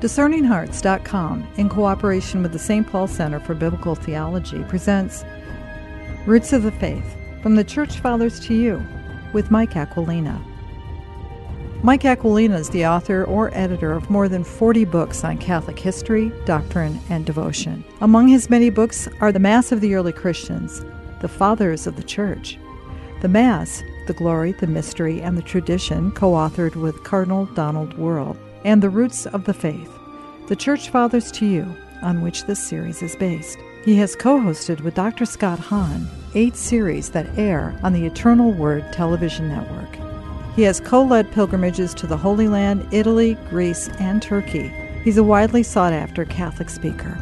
DiscerningHearts.com, in cooperation with the St. Paul Center for Biblical Theology, presents Roots of the Faith From the Church Fathers to You with Mike Aquilina. Mike Aquilina is the author or editor of more than 40 books on Catholic history, doctrine, and devotion. Among his many books are The Mass of the Early Christians, The Fathers of the Church, The Mass, The Glory, the Mystery, and the Tradition, co authored with Cardinal Donald Wuerl and The Roots of the Faith, The Church Fathers to You, on which this series is based. He has co hosted with Dr. Scott Hahn eight series that air on the Eternal Word television network. He has co led pilgrimages to the Holy Land, Italy, Greece, and Turkey. He's a widely sought after Catholic speaker.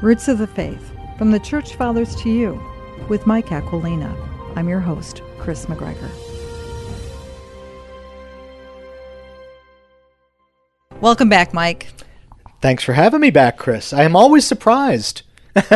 Roots of the Faith From the Church Fathers to You with Mike Aquilina. I'm your host, Chris McGregor. Welcome back, Mike. Thanks for having me back, Chris. I am always surprised.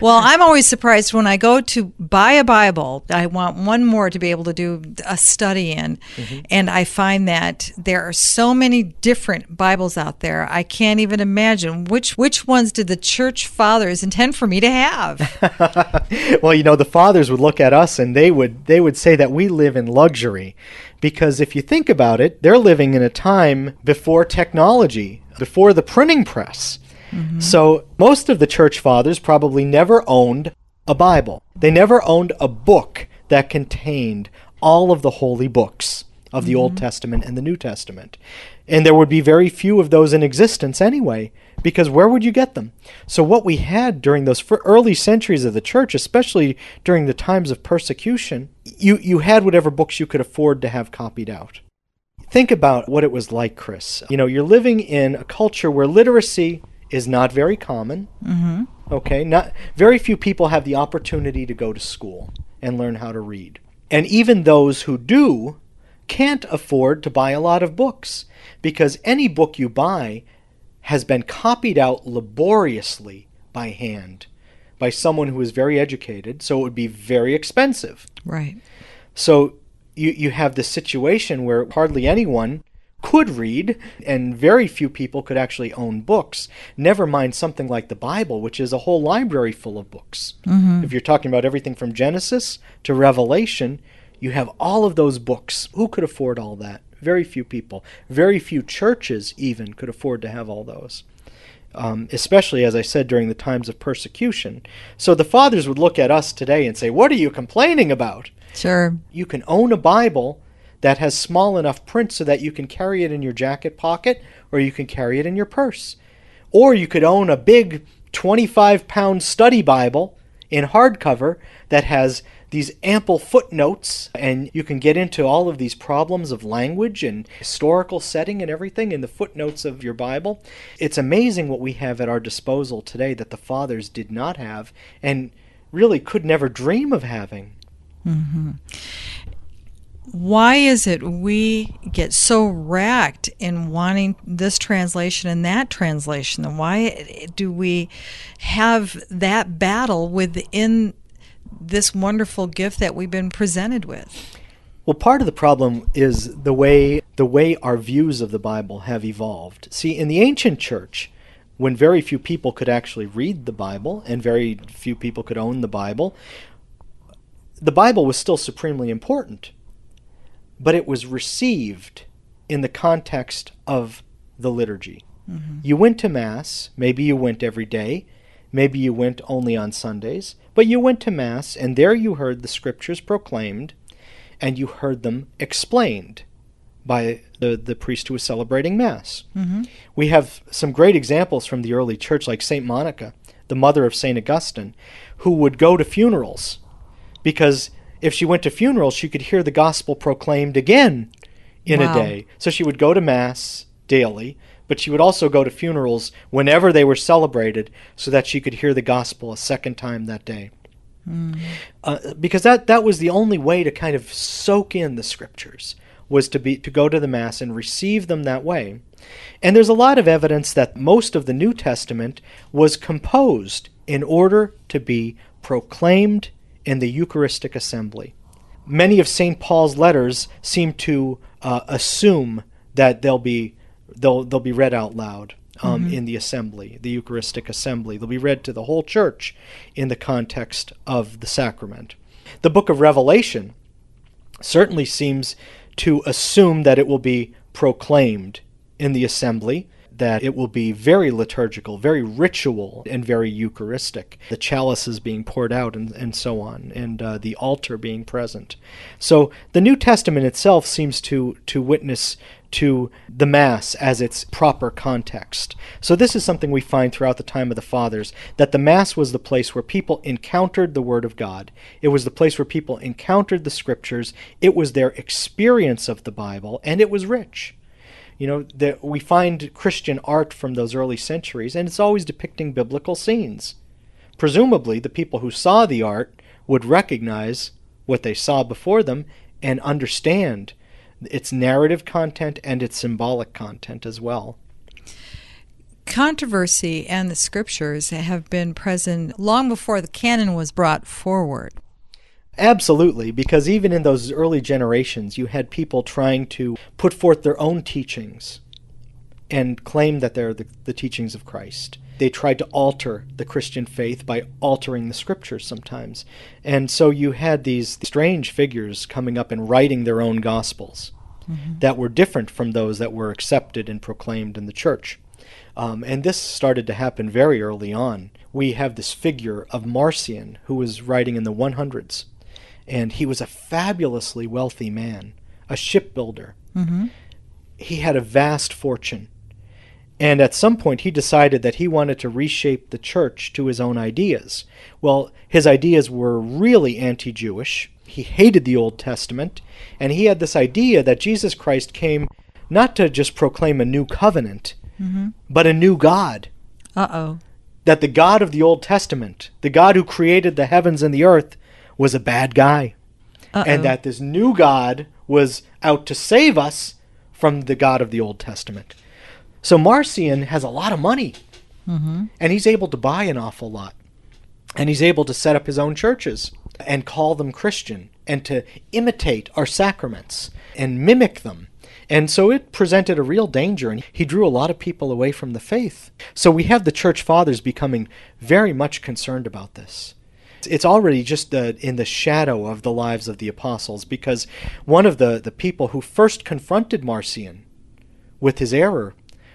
well, I'm always surprised when I go to buy a Bible. I want one more to be able to do a study in. Mm-hmm. And I find that there are so many different Bibles out there. I can't even imagine which which ones did the church fathers intend for me to have. well, you know, the fathers would look at us and they would they would say that we live in luxury because if you think about it, they're living in a time before technology, before the printing press. Mm-hmm. So most of the church fathers probably never owned a Bible. They never owned a book that contained all of the holy books of the mm-hmm. Old Testament and the New Testament. And there would be very few of those in existence anyway, because where would you get them? So, what we had during those early centuries of the church, especially during the times of persecution, you, you had whatever books you could afford to have copied out. Think about what it was like, Chris. You know, you're living in a culture where literacy is not very common. Mm-hmm. Okay, not very few people have the opportunity to go to school and learn how to read, and even those who do can't afford to buy a lot of books because any book you buy has been copied out laboriously by hand by someone who is very educated, so it would be very expensive. Right. So you you have this situation where hardly anyone could read, and very few people could actually own books. Never mind something like the Bible, which is a whole library full of books. Mm-hmm. If you're talking about everything from Genesis to Revelation, you have all of those books. Who could afford all that? Very few people. Very few churches, even, could afford to have all those. Um, especially, as I said, during the times of persecution. So the fathers would look at us today and say, What are you complaining about? Sure. You can own a Bible that has small enough print so that you can carry it in your jacket pocket or you can carry it in your purse. Or you could own a big 25 pound study Bible in hardcover that has these ample footnotes, and you can get into all of these problems of language and historical setting and everything in the footnotes of your Bible. It's amazing what we have at our disposal today that the fathers did not have and really could never dream of having. Mm-hmm why is it we get so racked in wanting this translation and that translation? And why do we have that battle within this wonderful gift that we've been presented with? Well, part of the problem is the way the way our views of the Bible have evolved. See, in the ancient church, when very few people could actually read the Bible and very few people could own the Bible, the Bible was still supremely important but it was received in the context of the liturgy. Mm-hmm. You went to Mass, maybe you went every day, maybe you went only on Sundays, but you went to Mass, and there you heard the Scriptures proclaimed, and you heard them explained by the, the priest who was celebrating Mass. Mm-hmm. We have some great examples from the early church, like St. Monica, the mother of St. Augustine, who would go to funerals because if she went to funerals, she could hear the gospel proclaimed again in wow. a day. So she would go to Mass daily, but she would also go to funerals whenever they were celebrated so that she could hear the gospel a second time that day. Mm. Uh, because that, that was the only way to kind of soak in the scriptures was to be to go to the mass and receive them that way. And there's a lot of evidence that most of the New Testament was composed in order to be proclaimed in the Eucharistic assembly. Many of St. Paul's letters seem to uh, assume that they'll be they'll they'll be read out loud um, mm-hmm. in the assembly, the Eucharistic assembly. They'll be read to the whole church in the context of the sacrament. The book of Revelation certainly seems to assume that it will be proclaimed in the assembly that it will be very liturgical, very ritual, and very Eucharistic. The chalices being poured out and, and so on, and uh, the altar being present. So the New Testament itself seems to, to witness to the Mass as its proper context. So, this is something we find throughout the time of the Fathers that the Mass was the place where people encountered the Word of God. It was the place where people encountered the Scriptures. It was their experience of the Bible, and it was rich. You know, that we find Christian art from those early centuries, and it's always depicting biblical scenes. Presumably, the people who saw the art would recognize what they saw before them and understand its narrative content and its symbolic content as well. Controversy and the scriptures have been present long before the canon was brought forward. Absolutely, because even in those early generations, you had people trying to put forth their own teachings and claim that they're the, the, teachings of Christ. They tried to alter the Christian faith by altering the scriptures sometimes. And so you had these strange figures coming up and writing their own gospels mm-hmm. that were different from those that were accepted and proclaimed in the church. Um, and this started to happen very early on. We have this figure of Marcion, who was writing in the 100s and he was a fabulously wealthy man, a shipbuilder. Mm-hmm. He had a vast fortune. And at some point, he decided that he wanted to reshape the church to his own ideas. Well, his ideas were really anti Jewish. He hated the Old Testament. And he had this idea that Jesus Christ came not to just proclaim a new covenant, mm-hmm. but a new God. Uh oh. That the God of the Old Testament, the God who created the heavens and the earth, was a bad guy. Uh-oh. And that this new God was out to save us from the God of the Old Testament. So Marcion has a lot of money. Mm-hmm. And he's able to buy an awful lot. And he's able to set up his own churches and call them Christian and to imitate our sacraments and mimic them. And so it presented a real danger, and he drew a lot of people away from the faith. So we have the church fathers becoming very much concerned about this it's already just in the shadow of the lives of the apostles because one of the, the people who first confronted Marcion with his error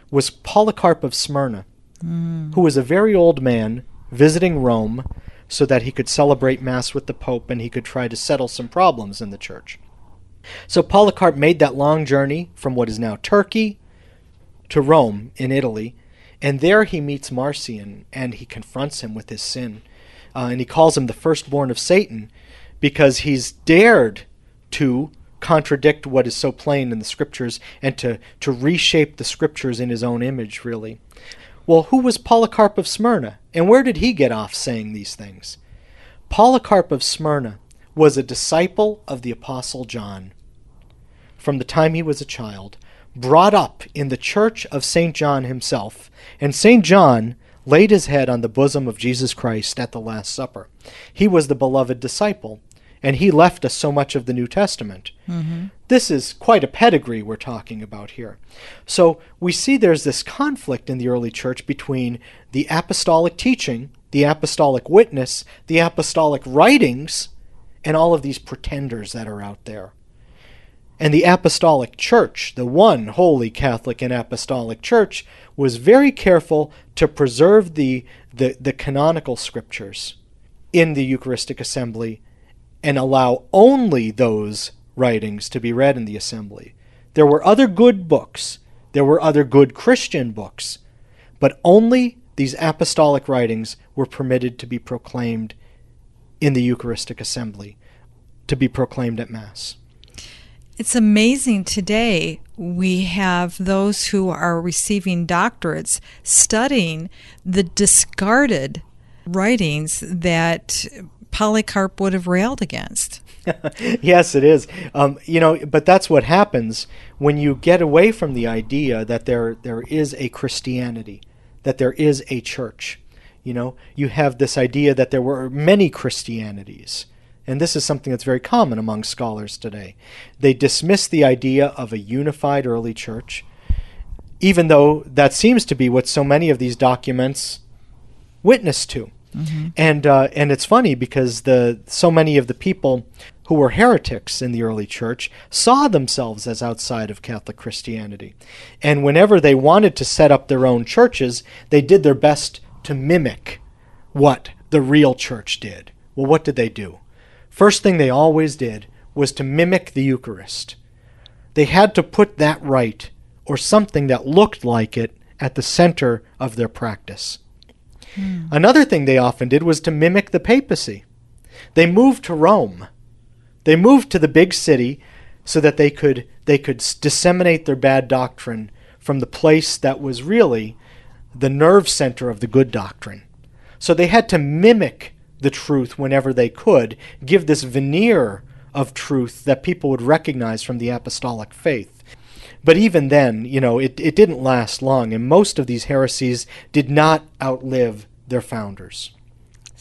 was Polycarp of Smyrna, mm. who was a very old man visiting Rome so that he could celebrate Mass with the Pope and he could try to settle some problems in the church. So Polycarp made that long journey from what is now Turkey to Rome in Italy, and there he meets Marcion and he confronts him with his sin uh, and he calls him the firstborn of Satan because he's dared to contradict what is so plain in the scriptures and to, to reshape the scriptures in his own image, really. Well, who was Polycarp of Smyrna, and where did he get off saying these things? Polycarp of Smyrna was a disciple of the Apostle John from the time he was a child, brought up in the church of St. John himself. And St. John laid his head on the bosom of Jesus Christ at the Last Supper. He was the beloved disciple, and he left us so much of the New Testament. Mm-hmm. This is quite a pedigree we're talking about here. So we see there's this conflict in the early church between the apostolic teaching, the apostolic witness, the apostolic writings, and all of these pretenders that are out there. And the apostolic church, the one holy Catholic and apostolic church, was very careful to preserve the, the, the canonical scriptures in the Eucharistic assembly and allow only those writings to be read in the assembly. There were other good books, there were other good Christian books, but only these apostolic writings were permitted to be proclaimed in the Eucharistic assembly, to be proclaimed at Mass. It's amazing today we have those who are receiving doctorates studying the discarded writings that Polycarp would have railed against. yes, it is. Um, you know, but that's what happens when you get away from the idea that there there is a Christianity, that there is a church. You know, you have this idea that there were many Christianities and this is something that's very common among scholars today. They dismiss the idea of a unified early church even though that seems to be what so many of these documents witness to. Mm-hmm. And uh, and it's funny because the so many of the people who were heretics in the early church saw themselves as outside of Catholic Christianity, and whenever they wanted to set up their own churches, they did their best to mimic what the real church did. Well, what did they do? First thing they always did was to mimic the Eucharist. They had to put that rite or something that looked like it at the center of their practice. Mm. Another thing they often did was to mimic the papacy. They moved to Rome. They moved to the big city so that they could they could disseminate their bad doctrine from the place that was really the nerve center of the good doctrine. So they had to mimic the truth whenever they could, give this veneer of truth that people would recognize from the apostolic faith. But even then, you know, it, it didn't last long, and most of these heresies did not outlive their founders.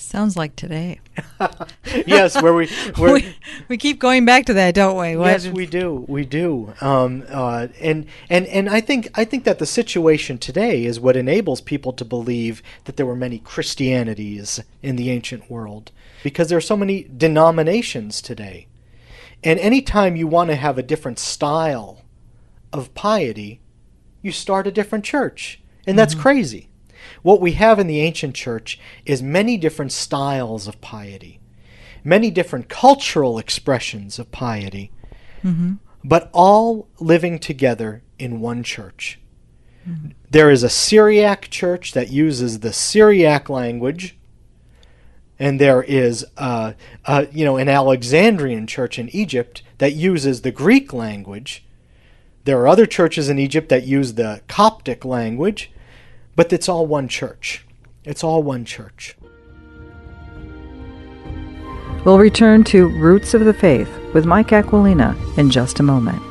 Sounds like today. yes, where we, where we we keep going back to that, don't we? What? Yes, we do. We do. Um, uh, and and and I think I think that the situation today is what enables people to believe that there were many Christianities in the ancient world, because there are so many denominations today, and anytime you want to have a different style of piety, you start a different church, and that's mm-hmm. crazy. What we have in the ancient church is many different styles of piety, many different cultural expressions of piety, mm-hmm. but all living together in one church. Mm-hmm. There is a Syriac church that uses the Syriac language, and there is a, a, you know an Alexandrian church in Egypt that uses the Greek language. There are other churches in Egypt that use the Coptic language. But it's all one church. It's all one church. We'll return to Roots of the Faith with Mike Aquilina in just a moment.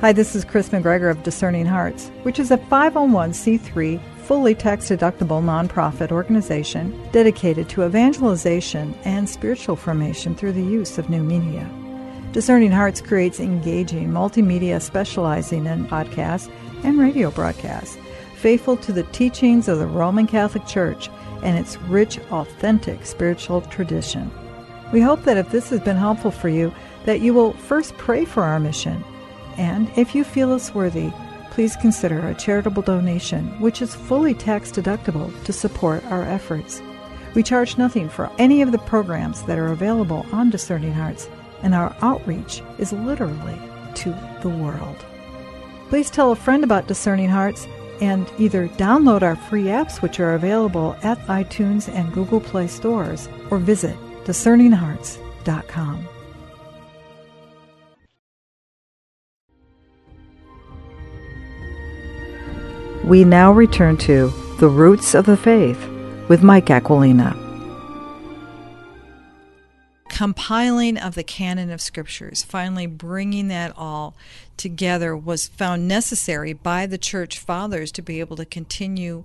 Hi, this is Chris McGregor of Discerning Hearts, which is a 501c3 fully tax deductible nonprofit organization dedicated to evangelization and spiritual formation through the use of new media. Discerning Hearts creates engaging multimedia specializing in podcasts and radio broadcasts, faithful to the teachings of the Roman Catholic Church and its rich, authentic spiritual tradition. We hope that if this has been helpful for you, that you will first pray for our mission, and if you feel us worthy, please consider a charitable donation, which is fully tax deductible to support our efforts. We charge nothing for any of the programs that are available on Discerning Hearts and our outreach is literally to the world. Please tell a friend about Discerning Hearts and either download our free apps, which are available at iTunes and Google Play stores, or visit discerninghearts.com. We now return to The Roots of the Faith with Mike Aquilina compiling of the canon of scriptures, finally bringing that all together, was found necessary by the church fathers to be able to continue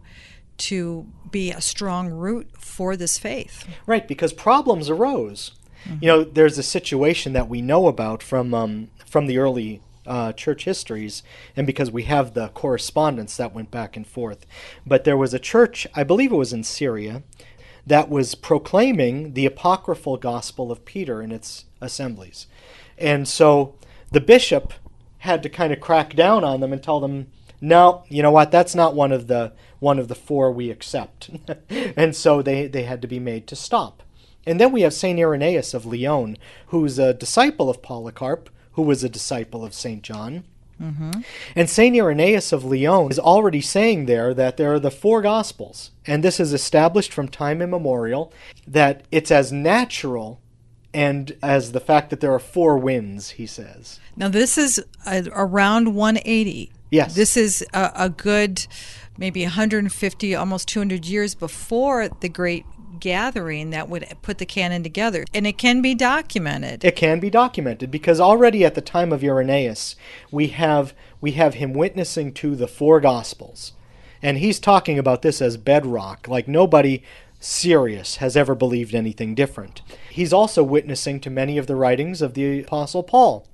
to be a strong root for this faith. Right, because problems arose. Mm-hmm. You know, there's a situation that we know about from um, from the early uh, church histories, and because we have the correspondence that went back and forth. But there was a church, I believe it was in Syria, that was proclaiming the apocryphal gospel of Peter in its assemblies. And so the bishop had to kind of crack down on them and tell them, no, you know what, that's not one of the one of the four we accept. and so they, they had to be made to stop. And then we have St. Irenaeus of Lyon, who's a disciple of Polycarp, who was a disciple of St. John. Mm-hmm. And St. Irenaeus of Lyon is already saying there that there are the four Gospels, and this is established from time immemorial, that it's as natural and as the fact that there are four winds, he says. Now, this is around 180. Yes. This is a, a good maybe 150, almost 200 years before the Great gathering that would put the canon together. And it can be documented. It can be documented because already at the time of Irenaeus, we have we have him witnessing to the four gospels. And he's talking about this as bedrock, like nobody serious has ever believed anything different. He's also witnessing to many of the writings of the apostle Paul.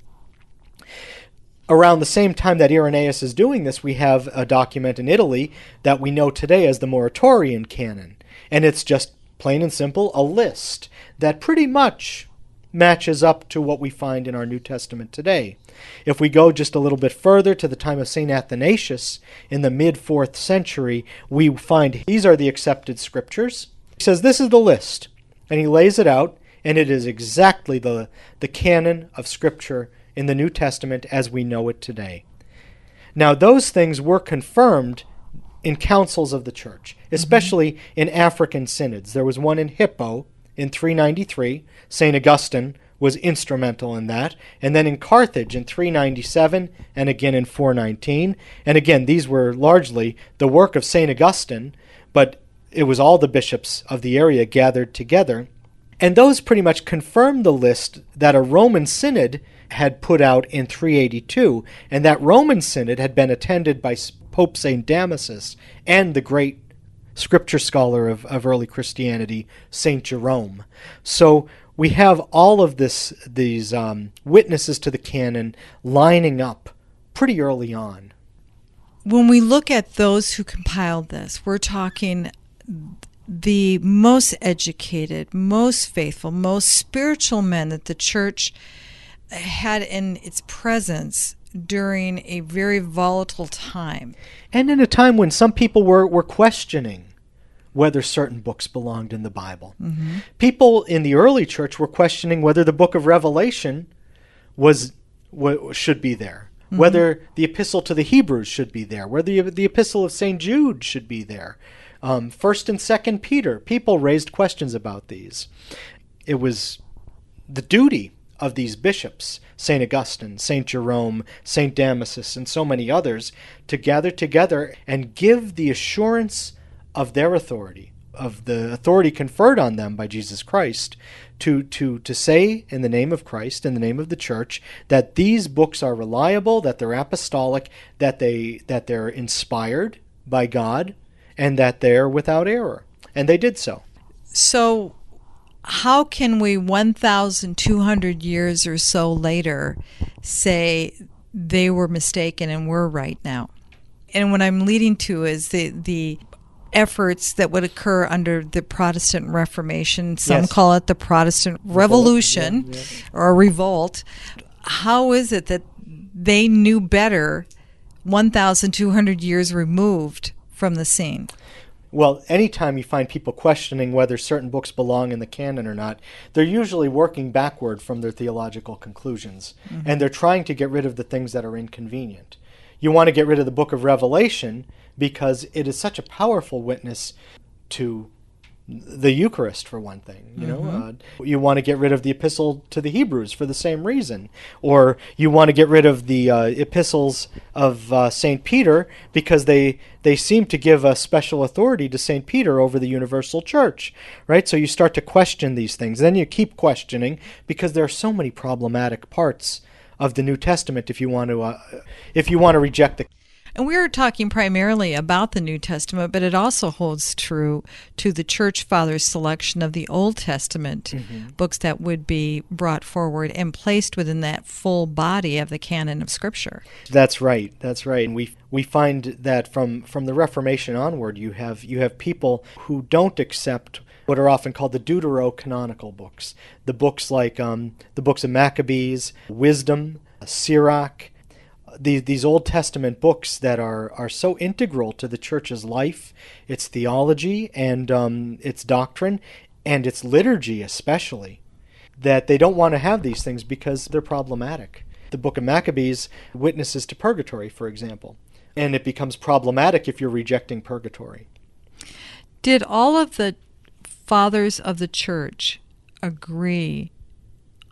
around the same time that Irenaeus is doing this, we have a document in Italy that we know today as the Muratorian Canon. And it's just plain and simple a list that pretty much matches up to what we find in our New Testament today. If we go just a little bit further to the time of St. Athanasius in the mid 4th century, we find these are the accepted scriptures. He says this is the list, and he lays it out, and it is exactly the, the canon of Scripture in the New Testament as we know it today. Now, those things were confirmed in councils of the church, especially mm-hmm. in African synods. There was one in Hippo in 393. St. Augustine was instrumental in that. And then in Carthage in 397 and again in 419. And again, these were largely the work of St. Augustine, but it was all the bishops of the area gathered together. And those pretty much confirmed the list that a Roman synod had put out in 382. And that Roman synod had been attended by Pope St. Damasus and the great scripture scholar of, of early Christianity, St. Jerome. So we have all of this these um, witnesses to the canon lining up pretty early on. When we look at those who compiled this, we're talking the most educated, most faithful, most spiritual men that the church had in its presence during a very volatile time. And in a time when some people were, were questioning whether certain books belonged in the Bible. Mm-hmm. People in the early church were questioning whether the book of Revelation was what should be there, mm-hmm. whether the epistle to the Hebrews should be there, whether the, the epistle of St. Jude should be there. Um, First and Second Peter, people raised questions about these. It was the duty of these bishops, St. Augustine, St. Jerome, St. Damasus, and so many others, to gather together and give the assurance of their authority, of the authority conferred on them by Jesus Christ, to, to, to say in the name of Christ, in the name of the church, that these books are reliable, that they're apostolic, that, they, that they're inspired by God, and that they're without error. And they did so. So, how can we 1,200 years or so later say they were mistaken and we're right now? And what I'm leading to is the, the efforts that would occur under the Protestant Reformation. Some yes. call it the Protestant Revolution yeah, yeah. or revolt. How is it that they knew better 1,200 years removed from the scene? Well, anytime you find people questioning whether certain books belong in the canon or not, they're usually working backward from their theological conclusions. Mm-hmm. And they're trying to get rid of the things that are inconvenient. You want to get rid of the book of Revelation because it is such a powerful witness to the Eucharist, for one thing. You mm-hmm. know, uh, you want to get rid of the Epistle to the Hebrews for the same reason, or you want to get rid of the uh, epistles of uh, Saint Peter because they they seem to give a special authority to Saint Peter over the universal church, right? So you start to question these things. Then you keep questioning because there are so many problematic parts of the New Testament. If you want to, uh, if you want to reject the and we are talking primarily about the New Testament, but it also holds true to the Church Fathers' selection of the Old Testament mm-hmm. books that would be brought forward and placed within that full body of the canon of Scripture. That's right. That's right. And we we find that from from the Reformation onward, you have you have people who don't accept what are often called the deuterocanonical books, the books like um, the books of Maccabees, Wisdom, Sirach, these these Old Testament books that are are so integral to the church's life, its theology and um, its doctrine, and its liturgy especially, that they don't want to have these things because they're problematic. The Book of Maccabees witnesses to purgatory, for example, and it becomes problematic if you're rejecting purgatory. Did all of the fathers of the church agree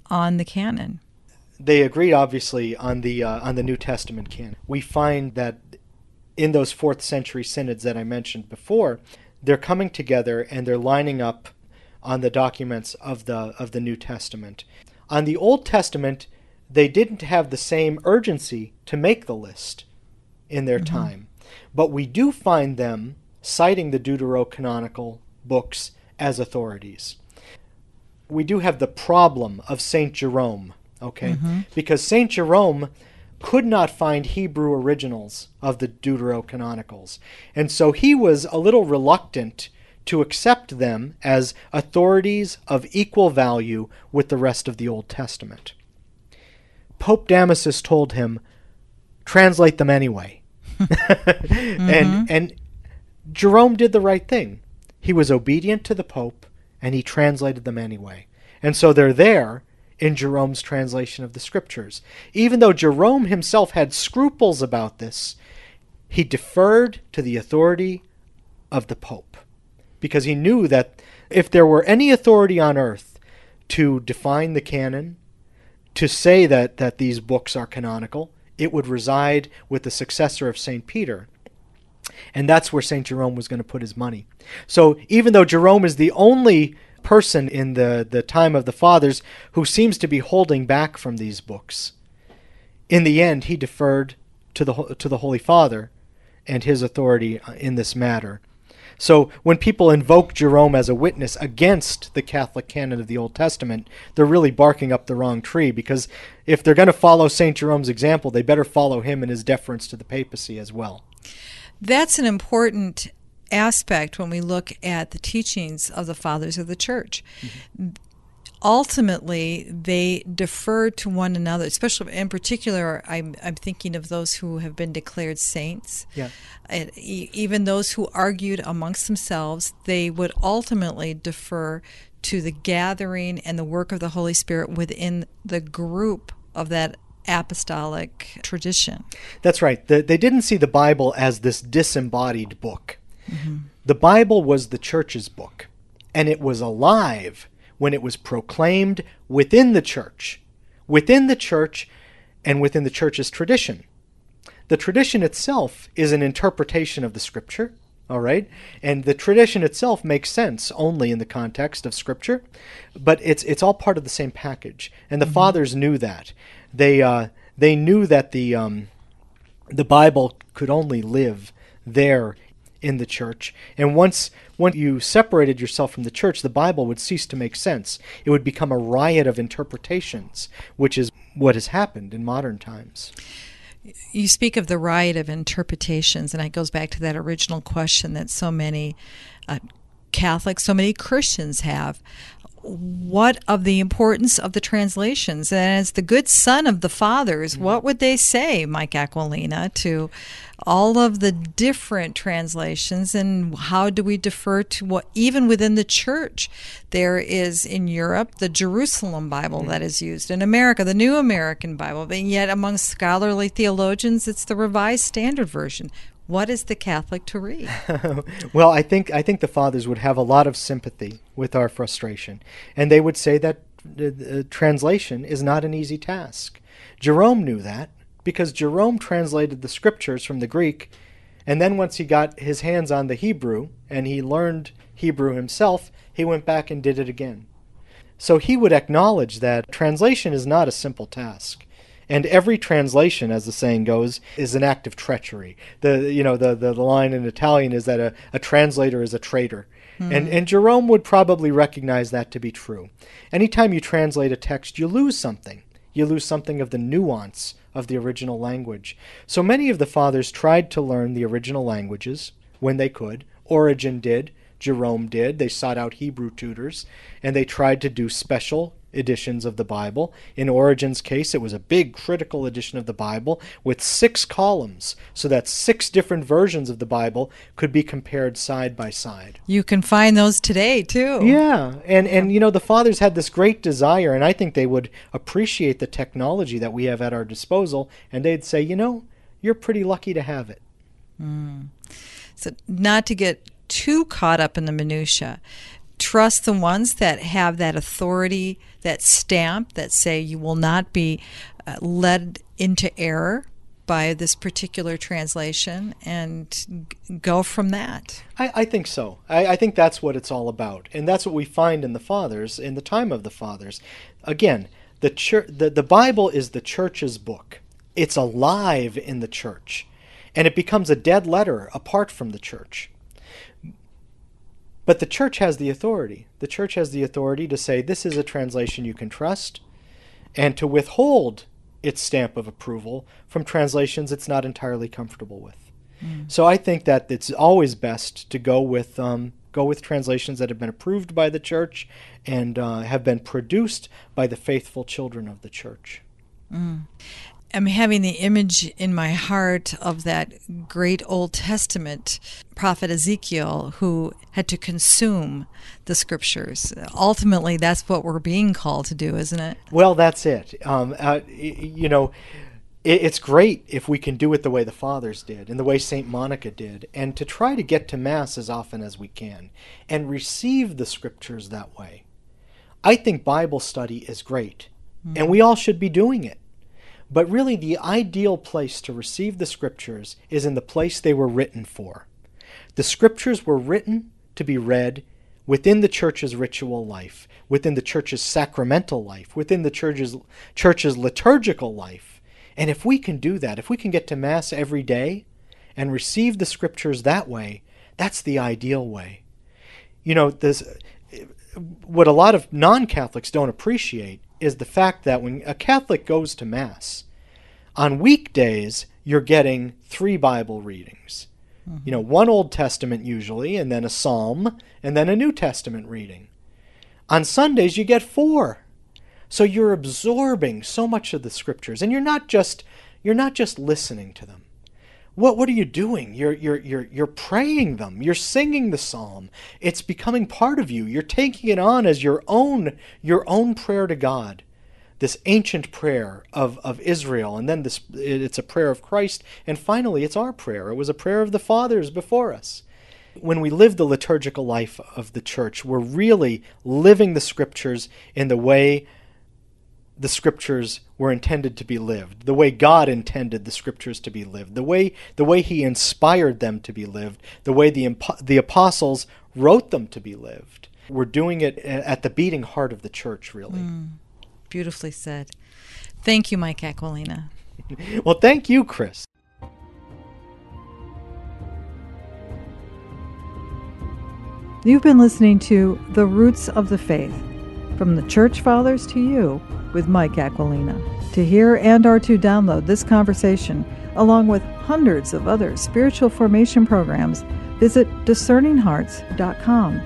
on the canon? They agreed obviously on the uh, on the New Testament canon. We find that in those fourth century synods that I mentioned before, they're coming together and they're lining up on the documents of the of the New Testament. On the Old Testament, they didn't have the same urgency to make the list in their mm-hmm. time, but we do find them citing the deuterocanonical books as authorities. We do have the problem of Saint Jerome Okay? Mm-hmm. Because St. Jerome could not find Hebrew originals of the Deuterocanonicals. And so he was a little reluctant to accept them as authorities of equal value with the rest of the Old Testament. Pope Damasus told him, translate them anyway. mm-hmm. And and Jerome did the right thing. He was obedient to the Pope and he translated them anyway. And so they're there in Jerome's translation of the scriptures. Even though Jerome himself had scruples about this, he deferred to the authority of the Pope because he knew that if there were any authority on earth to define the canon, to say that, that these books are canonical, it would reside with the successor of St. Peter. And that's where St. Jerome was going to put his money. So even though Jerome is the only person in the, the time of the fathers who seems to be holding back from these books, in the end he deferred to the, to the Holy Father and his authority uh, in this matter. So when people invoke Jerome as a witness against the Catholic canon of the Old Testament, they're really barking up the wrong tree because if they're going to follow St. Jerome's example, they better follow him in his deference to the papacy as well. That's an important aspect when we look at the teachings of the fathers of the church. Mm-hmm ultimately they defer to one another especially in particular i'm, I'm thinking of those who have been declared saints yeah. And even those who argued amongst themselves they would ultimately defer to the gathering and the work of the holy spirit within the group of that apostolic tradition that's right the, they didn't see the bible as this disembodied book mm-hmm. the bible was the church's book and it was alive when it was proclaimed within the church, within the church, and within the church's tradition. The tradition itself is an interpretation of the scripture, all right? And the tradition itself makes sense only in the context of scripture, but it's it's all part of the same package. And the mm-hmm. fathers knew that. They uh, they knew that the um, the Bible could only live there in the church. And once once you separated yourself from the church, the Bible would cease to make sense. It would become a riot of interpretations, which is what has happened in modern times. You speak of the riot of interpretations, and it goes back to that original question that so many uh, Catholics, so many Christians have what of the importance of the translations? And as the good son of the fathers, mm-hmm. what would they say, Mike Aquilina, to all of the different translations and how do we defer to what even within the church there is in Europe the Jerusalem Bible mm-hmm. that is used in America the New American Bible but yet among scholarly theologians it's the Revised Standard Version what is the Catholic to read? well, I think I think the fathers would have a lot of sympathy with our frustration, and they would say that uh, translation is not an easy task. Jerome knew that because Jerome translated the scriptures from the Greek, and then once he got his hands on the Hebrew and he learned Hebrew himself, he went back and did it again. So he would acknowledge that translation is not a simple task and every translation, as the saying goes, is an act of treachery. The you know the the, the line in Italian is that a, a translator is a traitor. Mm. And, and Jerome would probably recognize that to be true. Anytime you translate a text, you lose something. You lose something of the nuance of the original language. So many of the fathers tried to learn the original languages when they could. Origen did, Jerome did. They sought out Hebrew tutors, and they tried to do special editions of the Bible. In Origen's case, it was a big critical edition of the Bible with six columns, so that six different versions of the Bible could be compared side by side. You can find those today too. Yeah, and and you know the fathers had this great desire, and I think they would appreciate the technology that we have at our disposal, and they'd say, you know, you're pretty lucky to have it. Mm. So not to get too caught up in the minutia trust the ones that have that authority, that stamp that say you will not be uh, led into error by this particular translation and go from that. I, I think so. I, I, think that's what it's all about. And that's what we find in the fathers, in the time of the fathers. Again, the, church, the, the Bible is the church's book, it's alive in the church. And it becomes a dead letter apart from the church. But the church has the authority. The church has the authority to say this is a translation you can trust and to withhold its stamp of approval from translations it's not entirely comfortable with. Mm. So I think that it's always best to go with um, go with translations that have been approved by the church and uh, have been produced by the faithful children of the church. Mm. I'm having the image in my heart of that great Old Testament prophet Ezekiel who had to consume the scriptures. Ultimately, that's what we're being called to do, isn't it? Well, that's it. Um, uh, you know, it's great if we can do it the way the fathers did and the way St. Monica did, and to try to get to Mass as often as we can and receive the scriptures that way. I think Bible study is great, mm-hmm. and we all should be doing it. But really, the ideal place to receive the scriptures is in the place they were written for. The scriptures were written to be read within the church's ritual life, within the church's sacramental life, within the church's, church's liturgical life and if we can do that, if we can get to Mass every day and receive the scriptures that way, that's the ideal way. You know, this, what a lot of non Catholics don't appreciate is the fact that when a Catholic goes to Mass, on weekdays, you're getting three Bible readings. Mm-hmm. You know, one Old Testament usually, and then a Psalm, and then a New Testament reading. On Sundays, you get four. So you're absorbing so much of the scriptures and you're not just you're not just listening to them. What what are you doing? You're you're you're you're praying them. You're singing the psalm. It's becoming part of you. You're taking it on as your own your own prayer to God. This ancient prayer of, of Israel, and then this it's a prayer of Christ, and finally it's our prayer. It was a prayer of the fathers before us when we live the liturgical life of the church, we're really living the scriptures in the way the scriptures were intended to be lived, the way God intended the scriptures to be lived, the way the way He inspired them to be lived, the way the the apostles wrote them to be lived. We're doing it at the beating heart of the church, really. Mm, beautifully said. Thank you, Mike Aquilina. well, thank you, Chris. You've been listening to The Roots of the Faith, from the Church Fathers to you with Mike Aquilina. To hear and or to download this conversation, along with hundreds of other spiritual formation programs, visit discerninghearts.com.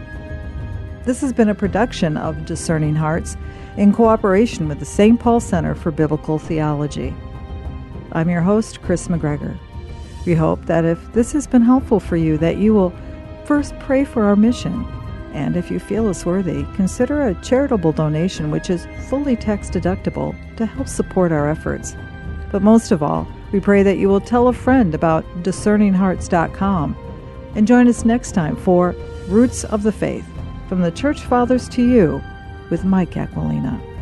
This has been a production of Discerning Hearts in cooperation with the St. Paul Center for Biblical Theology. I'm your host, Chris McGregor. We hope that if this has been helpful for you, that you will first pray for our mission and if you feel us worthy, consider a charitable donation which is fully tax deductible to help support our efforts. But most of all, we pray that you will tell a friend about discerninghearts.com and join us next time for Roots of the Faith from the Church Fathers to you with Mike Aquilina.